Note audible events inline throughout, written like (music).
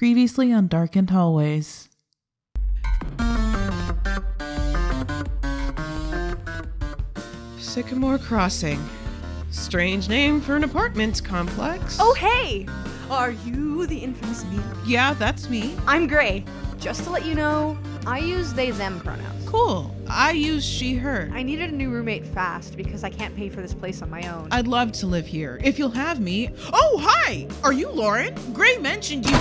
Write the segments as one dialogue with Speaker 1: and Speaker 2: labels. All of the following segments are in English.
Speaker 1: Previously on Darkened Hallways.
Speaker 2: Sycamore Crossing. Strange name for an apartment complex.
Speaker 3: Oh, hey! Are you the infamous Mia?
Speaker 2: yeah, that's me.
Speaker 3: I'm Gray. Just to let you know, I use they them pronouns.
Speaker 2: Cool. I use she, her.
Speaker 3: I needed a new roommate fast because I can't pay for this place on my own.
Speaker 2: I'd love to live here if you'll have me. Oh, hi! Are you Lauren? Gray mentioned you.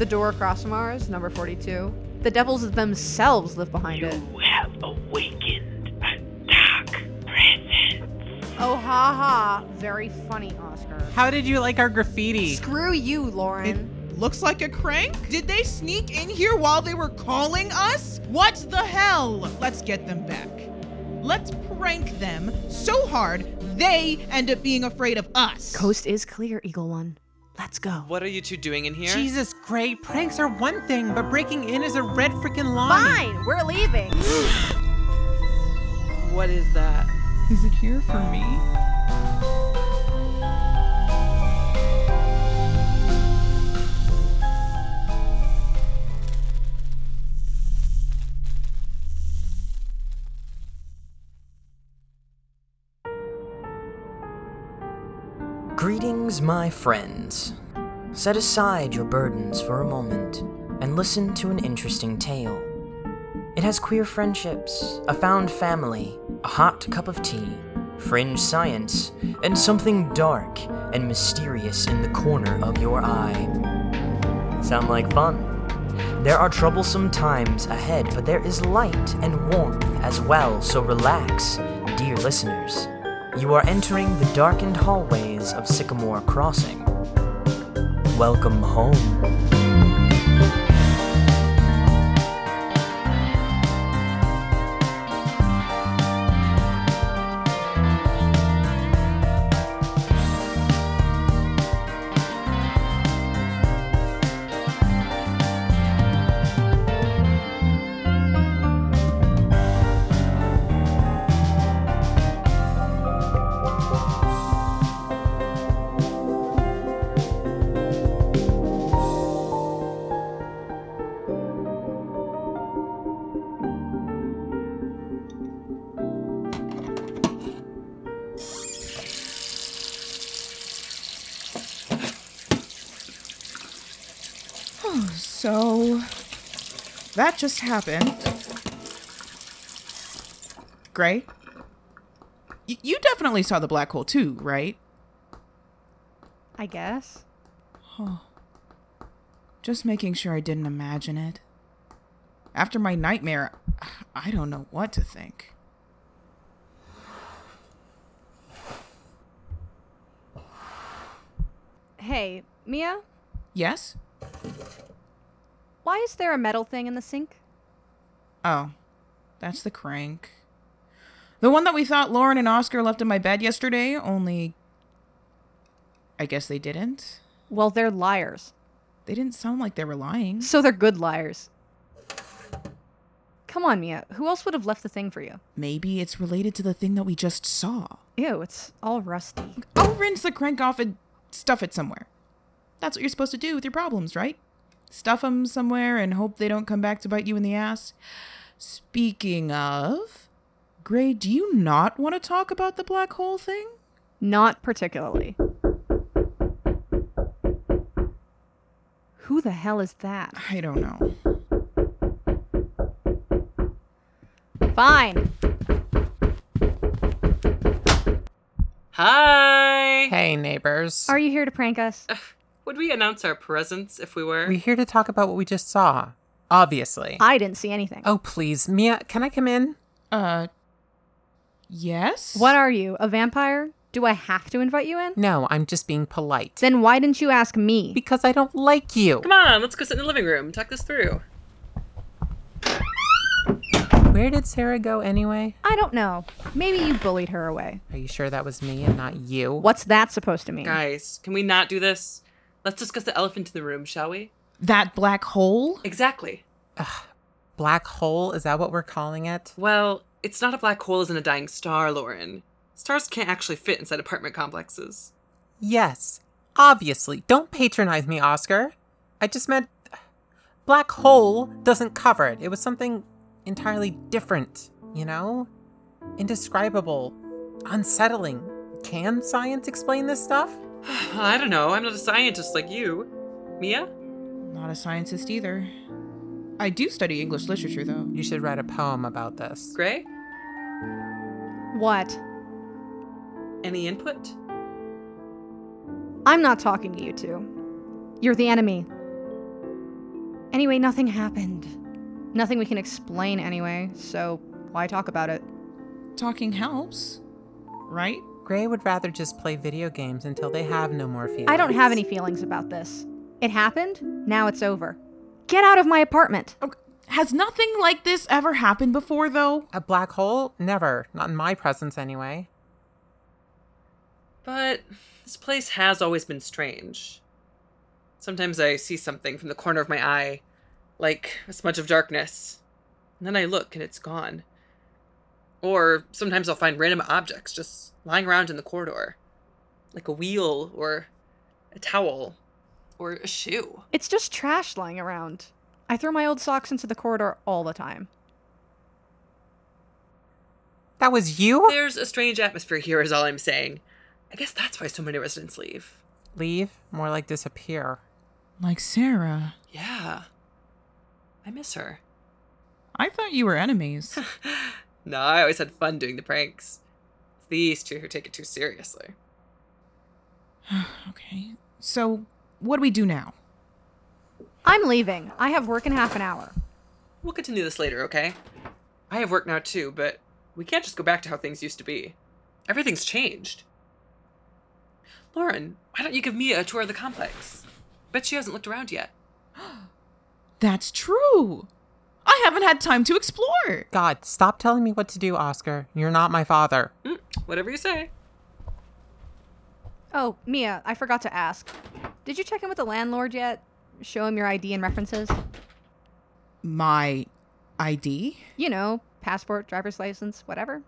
Speaker 3: The door across from ours, number 42. The devils themselves live behind it.
Speaker 4: You have awakened a dark presence.
Speaker 3: Oh, ha ha. Very funny, Oscar.
Speaker 5: How did you like our graffiti?
Speaker 3: Screw you, Lauren.
Speaker 2: Looks like a crank? Did they sneak in here while they were calling us? What the hell? Let's get them back. Let's prank them so hard they end up being afraid of us.
Speaker 3: Coast is clear, Eagle One. Let's go.
Speaker 6: What are you two doing in here?
Speaker 5: Jesus, great. Pranks are one thing, but breaking in is a red freaking line.
Speaker 3: Fine, we're leaving.
Speaker 6: What is that?
Speaker 1: Is it here for me?
Speaker 7: Greetings, my friends. Set aside your burdens for a moment and listen to an interesting tale. It has queer friendships, a found family, a hot cup of tea, fringe science, and something dark and mysterious in the corner of your eye. Sound like fun? There are troublesome times ahead, but there is light and warmth as well, so relax, dear listeners. You are entering the darkened hallways of Sycamore Crossing. Welcome home.
Speaker 2: That just happened. Gray? Y- you definitely saw the black hole too, right?
Speaker 3: I guess.
Speaker 2: Just making sure I didn't imagine it. After my nightmare, I don't know what to think.
Speaker 3: Hey, Mia,
Speaker 2: Yes?
Speaker 3: Why is there a metal thing in the sink?
Speaker 2: Oh, that's the crank. The one that we thought Lauren and Oscar left in my bed yesterday, only. I guess they didn't.
Speaker 3: Well, they're liars.
Speaker 2: They didn't sound like they were lying.
Speaker 3: So they're good liars. Come on, Mia. Who else would have left the thing for you?
Speaker 2: Maybe it's related to the thing that we just saw.
Speaker 3: Ew, it's all rusty.
Speaker 2: I'll rinse the crank off and stuff it somewhere. That's what you're supposed to do with your problems, right? Stuff them somewhere and hope they don't come back to bite you in the ass. Speaking of, Gray, do you not want to talk about the black hole thing?
Speaker 3: Not particularly. Who the hell is that?
Speaker 2: I don't know.
Speaker 3: Fine.
Speaker 6: Hi.
Speaker 5: Hey, neighbors.
Speaker 3: Are you here to prank us?
Speaker 6: Would we announce our presence if we were?
Speaker 5: We're here to talk about what we just saw. Obviously.
Speaker 3: I didn't see anything.
Speaker 5: oh, please. Mia, can I come in?
Speaker 2: Uh, yes?
Speaker 3: What are you, a vampire? Do I have to invite you in?
Speaker 5: No, I'm just being polite.
Speaker 3: Then why didn't you ask me?
Speaker 5: Because I don't like you.
Speaker 6: Come on, let's go sit in the living room. Talk this through.
Speaker 5: Where did Sarah go anyway?
Speaker 3: I don't know. Maybe you bullied her away.
Speaker 5: Are you sure that was me and not you?
Speaker 3: What's that supposed to mean?
Speaker 6: Guys, can we not do this? Let's discuss the elephant in the room, shall we?
Speaker 2: That black hole?
Speaker 6: Exactly.
Speaker 5: Black hole? Is that what we're calling it?
Speaker 6: Well, it's not a black hole as in a dying star, Lauren. Stars can't actually fit inside apartment complexes.
Speaker 5: Yes. Obviously. Don't patronize me, Oscar. I just meant black hole doesn't cover it. It was something entirely different, you know? Indescribable, unsettling. Can science explain this stuff? (sighs)
Speaker 6: I don't know. I'm not a scientist like you. Mia?
Speaker 2: Not a scientist either. I do study English literature, though.
Speaker 5: You should write a poem about this.
Speaker 6: Gray?
Speaker 3: What?
Speaker 6: Any input?
Speaker 3: I'm not talking to you two. You're the enemy. Anyway, nothing happened. Nothing we can explain anyway, so why talk about it?
Speaker 2: Talking helps, right?
Speaker 5: Gray would rather just play video games until they have no more feelings.
Speaker 3: I don't have any feelings about this. It happened, now it's over. Get out of my apartment.
Speaker 2: Okay. Has nothing like this ever happened before, though?
Speaker 5: A black hole? Never. Not in my presence, anyway.
Speaker 6: But this place has always been strange. Sometimes I see something from the corner of my eye, like a smudge of darkness, and then I look and it's gone. Or sometimes I'll find random objects just lying around in the corridor, like a wheel or a towel or a shoe.
Speaker 3: It's just trash lying around. I throw my old socks into the corridor all the time.
Speaker 5: That was you?
Speaker 6: There's a strange atmosphere here, is all I'm saying. I guess that's why so many residents leave.
Speaker 5: Leave? More like disappear.
Speaker 2: Like Sarah.
Speaker 6: Yeah. I miss her.
Speaker 2: I thought you were enemies. (laughs)
Speaker 6: No, I always had fun doing the pranks. It's these two who take it too seriously. (sighs)
Speaker 2: okay. So, what do we do now?
Speaker 3: I'm leaving. I have work in half an hour.
Speaker 6: We'll continue this later, okay? I have work now too, but we can't just go back to how things used to be. Everything's changed. Lauren, why don't you give Mia a tour of the complex? Bet she hasn't looked around yet. (gasps)
Speaker 2: That's true. I haven't had time to explore.
Speaker 5: God, stop telling me what to do, Oscar. You're not my father.
Speaker 6: Mm, whatever you say.
Speaker 3: Oh, Mia, I forgot to ask. Did you check in with the landlord yet? Show him your ID and references?
Speaker 2: My ID?
Speaker 3: You know, passport, driver's license, whatever.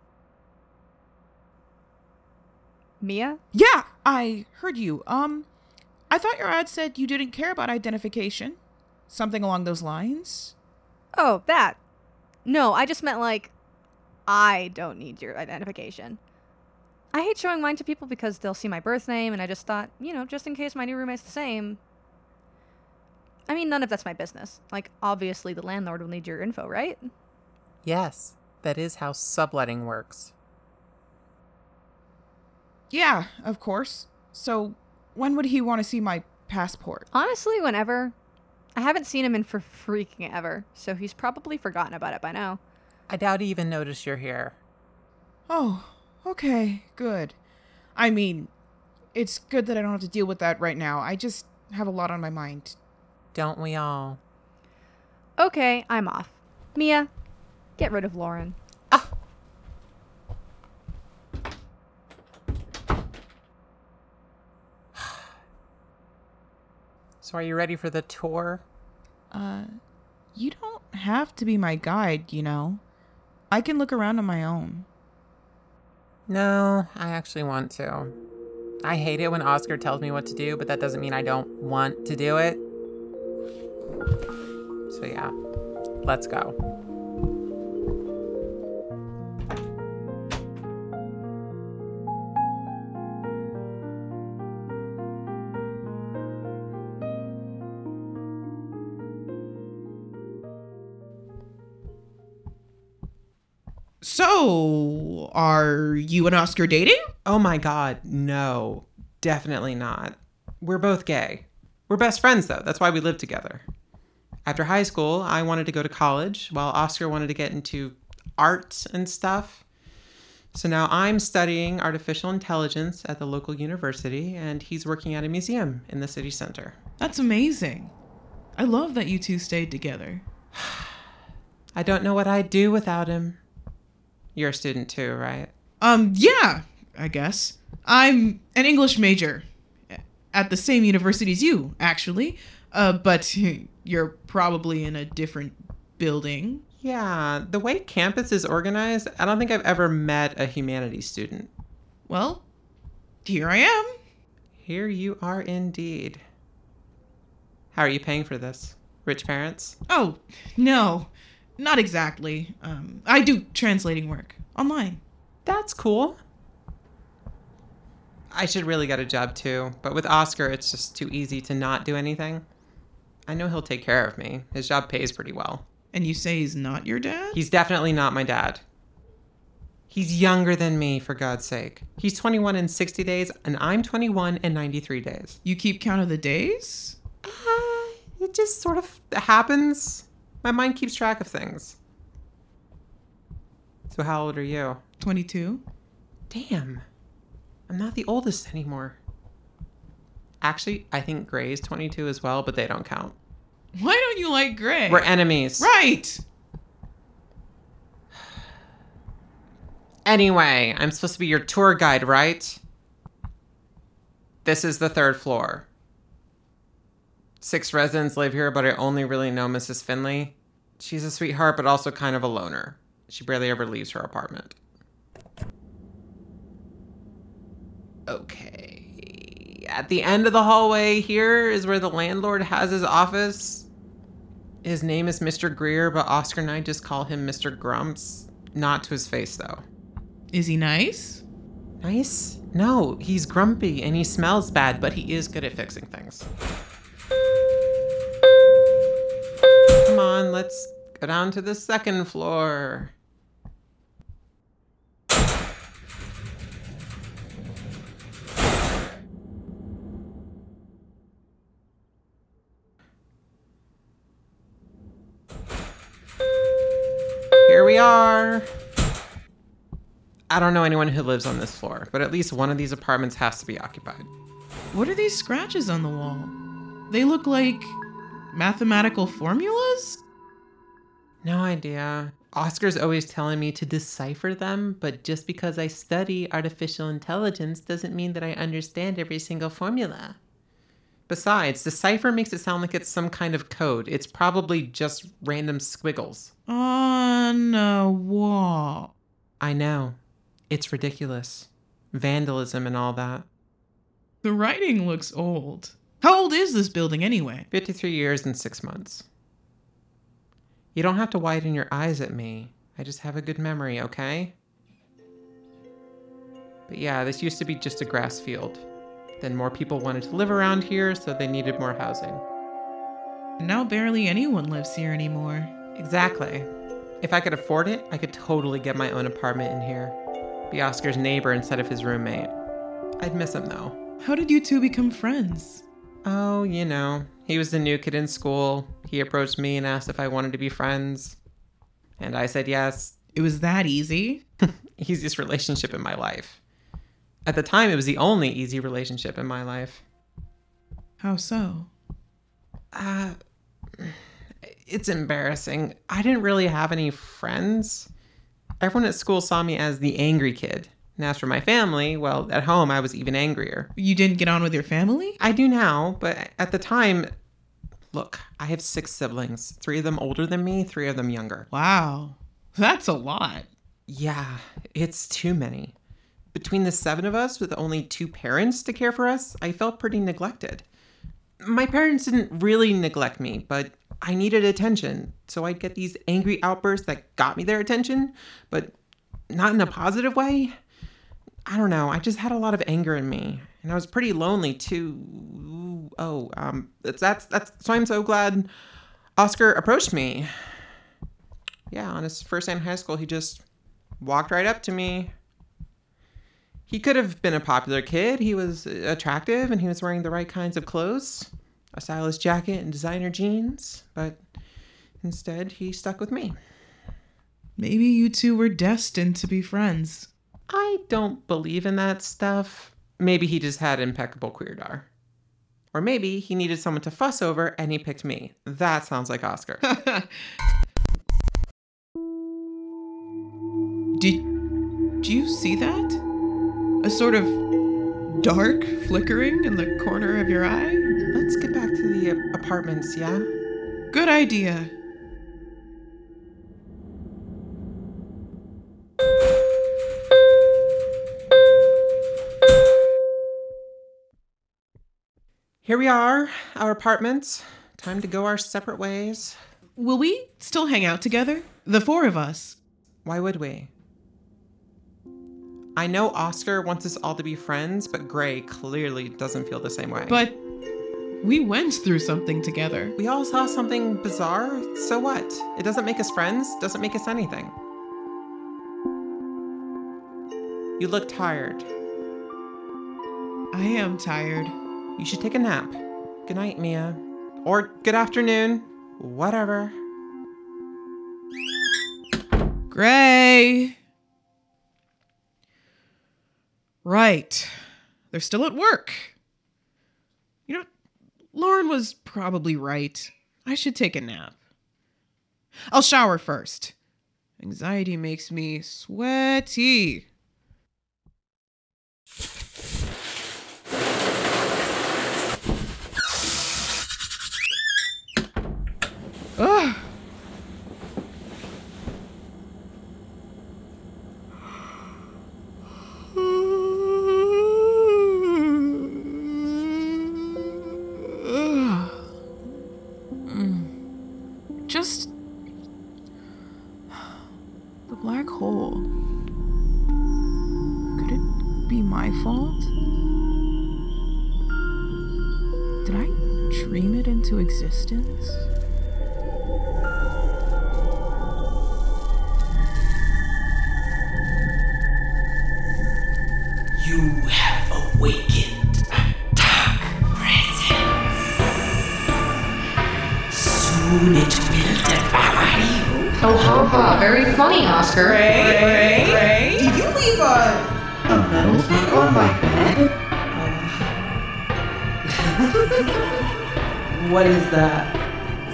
Speaker 3: Mia?
Speaker 2: Yeah, I heard you. Um, I thought your ad said you didn't care about identification. Something along those lines.
Speaker 3: Oh, that. No, I just meant like, I don't need your identification. I hate showing mine to people because they'll see my birth name, and I just thought, you know, just in case my new roommate's the same. I mean, none of that's my business. Like, obviously, the landlord will need your info, right?
Speaker 5: Yes, that is how subletting works.
Speaker 2: Yeah, of course. So, when would he want to see my passport?
Speaker 3: Honestly, whenever. I haven't seen him in for freaking ever, so he's probably forgotten about it by now.
Speaker 5: I doubt he even noticed you're here.
Speaker 2: Oh, okay, good. I mean, it's good that I don't have to deal with that right now. I just have a lot on my mind.
Speaker 5: Don't we all?
Speaker 3: Okay, I'm off. Mia, get rid of Lauren.
Speaker 5: So, are you ready for the tour?
Speaker 2: Uh, you don't have to be my guide, you know. I can look around on my own.
Speaker 5: No, I actually want to. I hate it when Oscar tells me what to do, but that doesn't mean I don't want to do it. So, yeah, let's go.
Speaker 2: So, are you and Oscar dating?
Speaker 8: Oh my god, no. Definitely not. We're both gay. We're best friends though. That's why we live together. After high school, I wanted to go to college while Oscar wanted to get into arts and stuff. So now I'm studying artificial intelligence at the local university and he's working at a museum in the city center.
Speaker 1: That's amazing. I love that you two stayed together. (sighs)
Speaker 8: I don't know what I'd do without him. You're a student too, right?
Speaker 1: Um, yeah, I guess. I'm an English major at the same university as you, actually. Uh, but (laughs) you're probably in a different building.
Speaker 8: Yeah, the way campus is organized, I don't think I've ever met a humanities student.
Speaker 1: Well, here I am.
Speaker 8: Here you are indeed. How are you paying for this? Rich parents?
Speaker 2: Oh, no, not exactly. Um, I do translating work online.
Speaker 8: That's cool. I should really get a job too, but with Oscar, it's just too easy to not do anything. I know he'll take care of me. His job pays pretty well.
Speaker 2: And you say he's not your dad?
Speaker 8: He's definitely not my dad. He's younger than me, for God's sake. He's 21 in 60 days, and I'm 21 in 93 days.
Speaker 2: You keep count of the days?
Speaker 8: Uh, it just sort of happens. My mind keeps track of things. So, how old are you?
Speaker 2: 22.
Speaker 8: Damn. I'm not the oldest anymore. Actually, I think Gray's 22 as well, but they don't count.
Speaker 2: Why don't you like Gray?
Speaker 8: We're enemies.
Speaker 2: right.
Speaker 8: Anyway, I'm supposed to be your tour guide, right? This is the third floor. Six residents live here, but I only really know Mrs. Finley. She's a sweetheart, but also kind of a loner. She barely ever leaves her apartment. Okay. At the end of the hallway here is where the landlord has his office. His name is Mr. Greer, but Oscar and I just call him Mr. Grumps. Not to his face, though.
Speaker 2: Is he nice?
Speaker 8: Nice? No, he's grumpy and he smells bad, but he is good at fixing things. On, let's go down to the second floor. Here we are. I don't know anyone who lives on this floor, but at least one of these apartments has to be occupied.
Speaker 2: What are these scratches on the wall? They look like mathematical formulas?
Speaker 8: No idea. Oscar's always telling me to decipher them, but just because I study artificial intelligence doesn't mean that I understand every single formula. Besides, decipher makes it sound like it's some kind of code. It's probably just random squiggles.
Speaker 2: On a wall.
Speaker 8: I know. It's ridiculous. Vandalism and all that.
Speaker 2: The writing looks old. How old is this building anyway?
Speaker 8: 53 years and six months. You don't have to widen your eyes at me. I just have a good memory, okay? But yeah, this used to be just a grass field. Then more people wanted to live around here, so they needed more housing.
Speaker 2: Now barely anyone lives here anymore.
Speaker 8: Exactly. If I could afford it, I could totally get my own apartment in here. Be Oscar's neighbor instead of his roommate. I'd miss him though.
Speaker 2: How did you two become friends?
Speaker 8: Oh, you know, he was the new kid in school. He approached me and asked if I wanted to be friends. And I said yes.
Speaker 2: It was that easy? (laughs)
Speaker 8: Easiest relationship in my life. At the time, it was the only easy relationship in my life.
Speaker 2: How so?
Speaker 8: Uh, it's embarrassing. I didn't really have any friends. Everyone at school saw me as the angry kid. And as for my family, well, at home I was even angrier.
Speaker 2: You didn't get on with your family?
Speaker 8: I do now, but at the time, look, I have six siblings. Three of them older than me, three of them younger.
Speaker 2: Wow. That's a lot.
Speaker 8: Yeah, it's too many. Between the seven of us, with only two parents to care for us, I felt pretty neglected. My parents didn't really neglect me, but I needed attention, so I'd get these angry outbursts that got me their attention, but not in a positive way. I don't know. I just had a lot of anger in me, and I was pretty lonely too. Oh, um, that's that's that's so I'm so glad Oscar approached me. Yeah, on his first day in high school, he just walked right up to me. He could have been a popular kid. He was attractive and he was wearing the right kinds of clothes a stylish jacket and designer jeans, but instead he stuck with me.
Speaker 2: Maybe you two were destined to be friends.
Speaker 8: I don't believe in that stuff. Maybe he just had impeccable queerdar. Or maybe he needed someone to fuss over and he picked me. That sounds like Oscar. (laughs)
Speaker 2: Did, did you see that? A sort of dark flickering in the corner of your eye?
Speaker 8: Let's get back to the apartments, yeah?
Speaker 2: Good idea.
Speaker 8: Here we are, our apartments. time to go our separate ways.
Speaker 1: Will we still hang out together? The four of us.
Speaker 8: Why would we? I know Oscar wants us all to be friends, but Gray clearly doesn't feel the same way.
Speaker 1: But we went through something together.
Speaker 8: we all saw something bizarre. So what? It doesn't make us friends, doesn't make us anything. You look tired.
Speaker 1: I am tired.
Speaker 8: You should take a nap. Good night, Mia. Or good afternoon. Whatever.
Speaker 1: Gray. Right. They're still at work. You know, Lauren was probably right. I should take a nap. I'll shower first. Anxiety makes me sweaty.
Speaker 2: Dream it into existence?
Speaker 4: You have awakened a dark presence. Soon it will devour you.
Speaker 9: Oh, ha ha. Very funny, Oscar.
Speaker 1: Did you leave a.
Speaker 9: A metal thing on my bed? (laughs)
Speaker 10: What is that?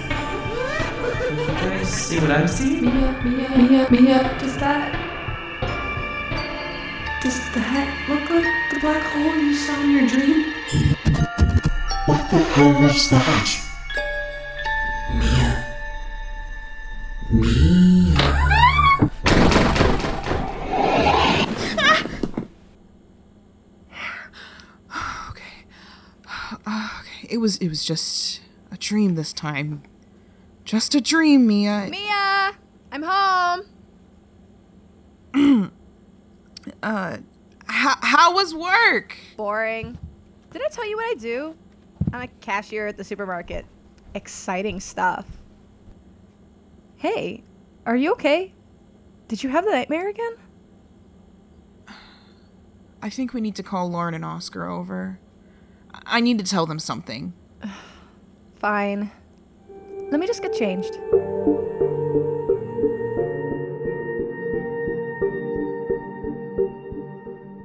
Speaker 10: Can you see what I'm seeing?
Speaker 9: Mia, Mia, Mia, Mia. Does that. Does that look like the black hole you saw in your dream?
Speaker 4: What the hell was that? Mia. Mia. (sighs)
Speaker 2: Okay. Uh, (sighs) okay. It was it was just a dream this time. Just a dream, Mia.
Speaker 3: Mia, I'm home.
Speaker 2: Uh how, how was work?
Speaker 3: Boring. Did I tell you what I do? I'm a cashier at the supermarket. Exciting stuff. Hey, are you okay? Did you have the nightmare again?
Speaker 2: I think we need to call Lauren and Oscar over. I I need to tell them something.
Speaker 3: Fine. Let me just get changed.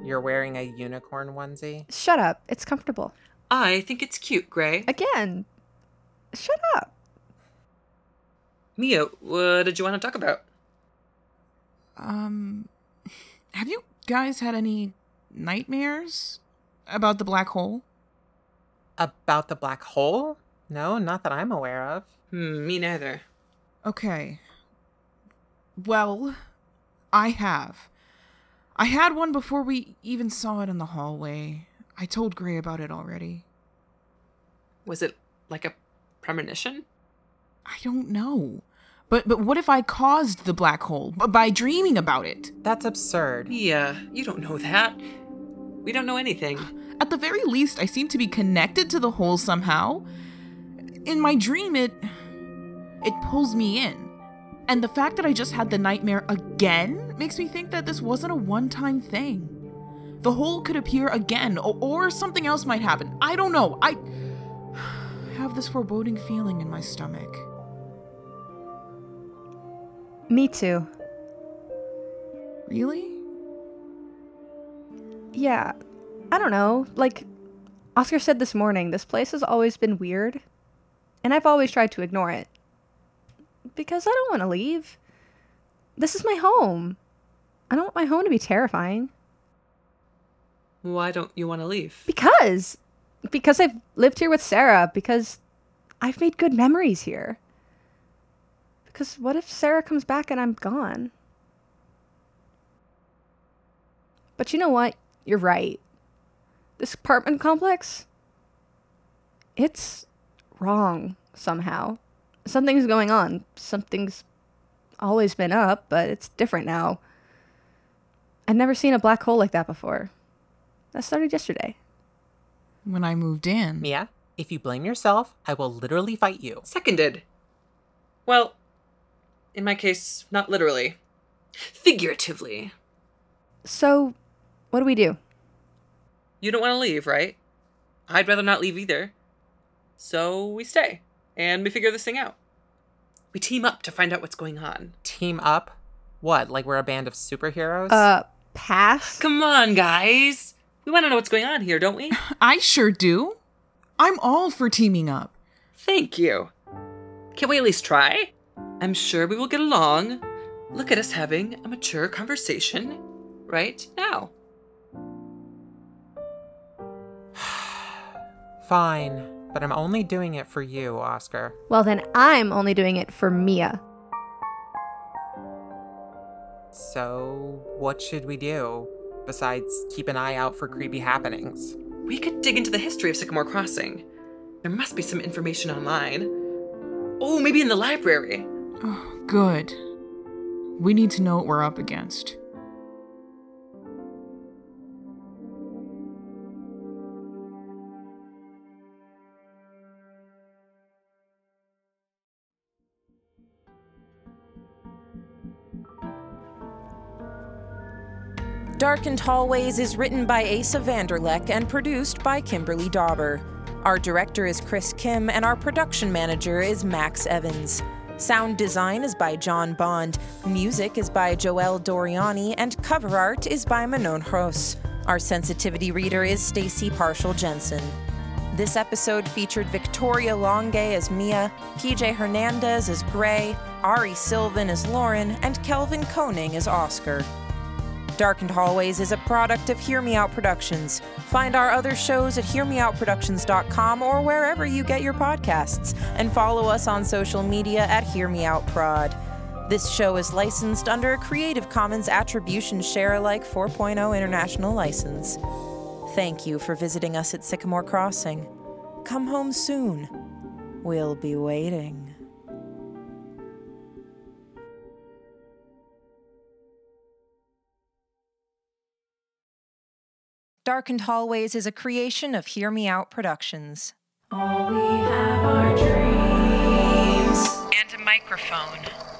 Speaker 8: You're wearing a unicorn onesie?
Speaker 3: Shut up. It's comfortable.
Speaker 6: I think it's cute, Gray.
Speaker 3: Again. Shut up.
Speaker 6: Mia, what did you want to talk about?
Speaker 2: Um (laughs) have you guys had any nightmares about the black hole?
Speaker 8: About the black hole? No, not that I'm aware of.
Speaker 6: Hmm, me neither.
Speaker 2: Okay. Well, I have. I had one before we even saw it in the hallway. I told Gray about it already.
Speaker 6: Was it like a premonition?
Speaker 2: I don't know. But but what if I caused the black hole b- by dreaming about it?
Speaker 8: That's absurd.
Speaker 6: Yeah, you don't know that. We don't know anything.
Speaker 2: At the very least, I seem to be connected to the hole somehow. In my dream it it pulls me in. And the fact that I just had the nightmare again makes me think that this wasn't a one-time thing. The hole could appear again or, or something else might happen. I don't know. I (sighs) have this foreboding feeling in my stomach.
Speaker 3: Me too.
Speaker 2: Really?
Speaker 3: Yeah. I don't know. Like, Oscar said this morning, this place has always been weird. And I've always tried to ignore it. Because I don't want to leave. This is my home. I don't want my home to be terrifying.
Speaker 6: Why don't you want to leave?
Speaker 3: Because. Because I've lived here with Sarah. Because I've made good memories here. Because what if Sarah comes back and I'm gone? But you know what? You're right. This apartment complex, it's wrong somehow. Something's going on. Something's always been up, but it's different now. I'd never seen a black hole like that before. That started yesterday.
Speaker 2: When I moved in.
Speaker 5: Mia, if you blame yourself, I will literally fight you.
Speaker 6: Seconded. Well, in my case, not literally. Figuratively.
Speaker 3: So, what do we do?
Speaker 6: You don't want to leave, right? I'd rather not leave either. So we stay, and we figure this thing out. We team up to find out what's going on.
Speaker 5: Team up? What, like we're a band of superheroes?
Speaker 3: Uh, pass?
Speaker 6: Come on, guys. We want to know what's going on here, don't we? (laughs)
Speaker 2: I sure do. I'm all for teaming up.
Speaker 6: Thank you. Can't we at least try? I'm sure we will get along. Look at us having a mature conversation right now. (sighs)
Speaker 5: Fine, but I'm only doing it for you, Oscar.
Speaker 3: Well, then I'm only doing it for Mia.
Speaker 5: So, what should we do besides keep an eye out for creepy happenings?
Speaker 6: We could dig into the history of Sycamore Crossing. There must be some information online. Oh, maybe in the library.
Speaker 2: Oh, good. We need to know what we're up against.
Speaker 11: Darkened Hallways is written by Asa Vanderleck and produced by Kimberly Dauber. Our director is Chris Kim, and our production manager is Max Evans. Sound design is by John Bond, music is by Joel Doriani, and cover art is by Manon Hros. Our sensitivity reader is Stacy Partial Jensen. This episode featured Victoria Longay as Mia, PJ Hernandez as Gray, Ari Sylvan as Lauren, and Kelvin Koning as Oscar. Darkened Hallways is a product of Hear Me Out Productions. Find our other shows at hearmeoutproductions.com or wherever you get your podcasts, and follow us on social media at Hear Me Out Prod. This show is licensed under a Creative Commons Attribution Share Alike 4.0 international license. Thank you for visiting us at Sycamore Crossing. Come home soon. We'll be waiting. Darkened Hallways is a creation of Hear Me Out Productions.
Speaker 9: All we have are dreams.
Speaker 11: And a microphone.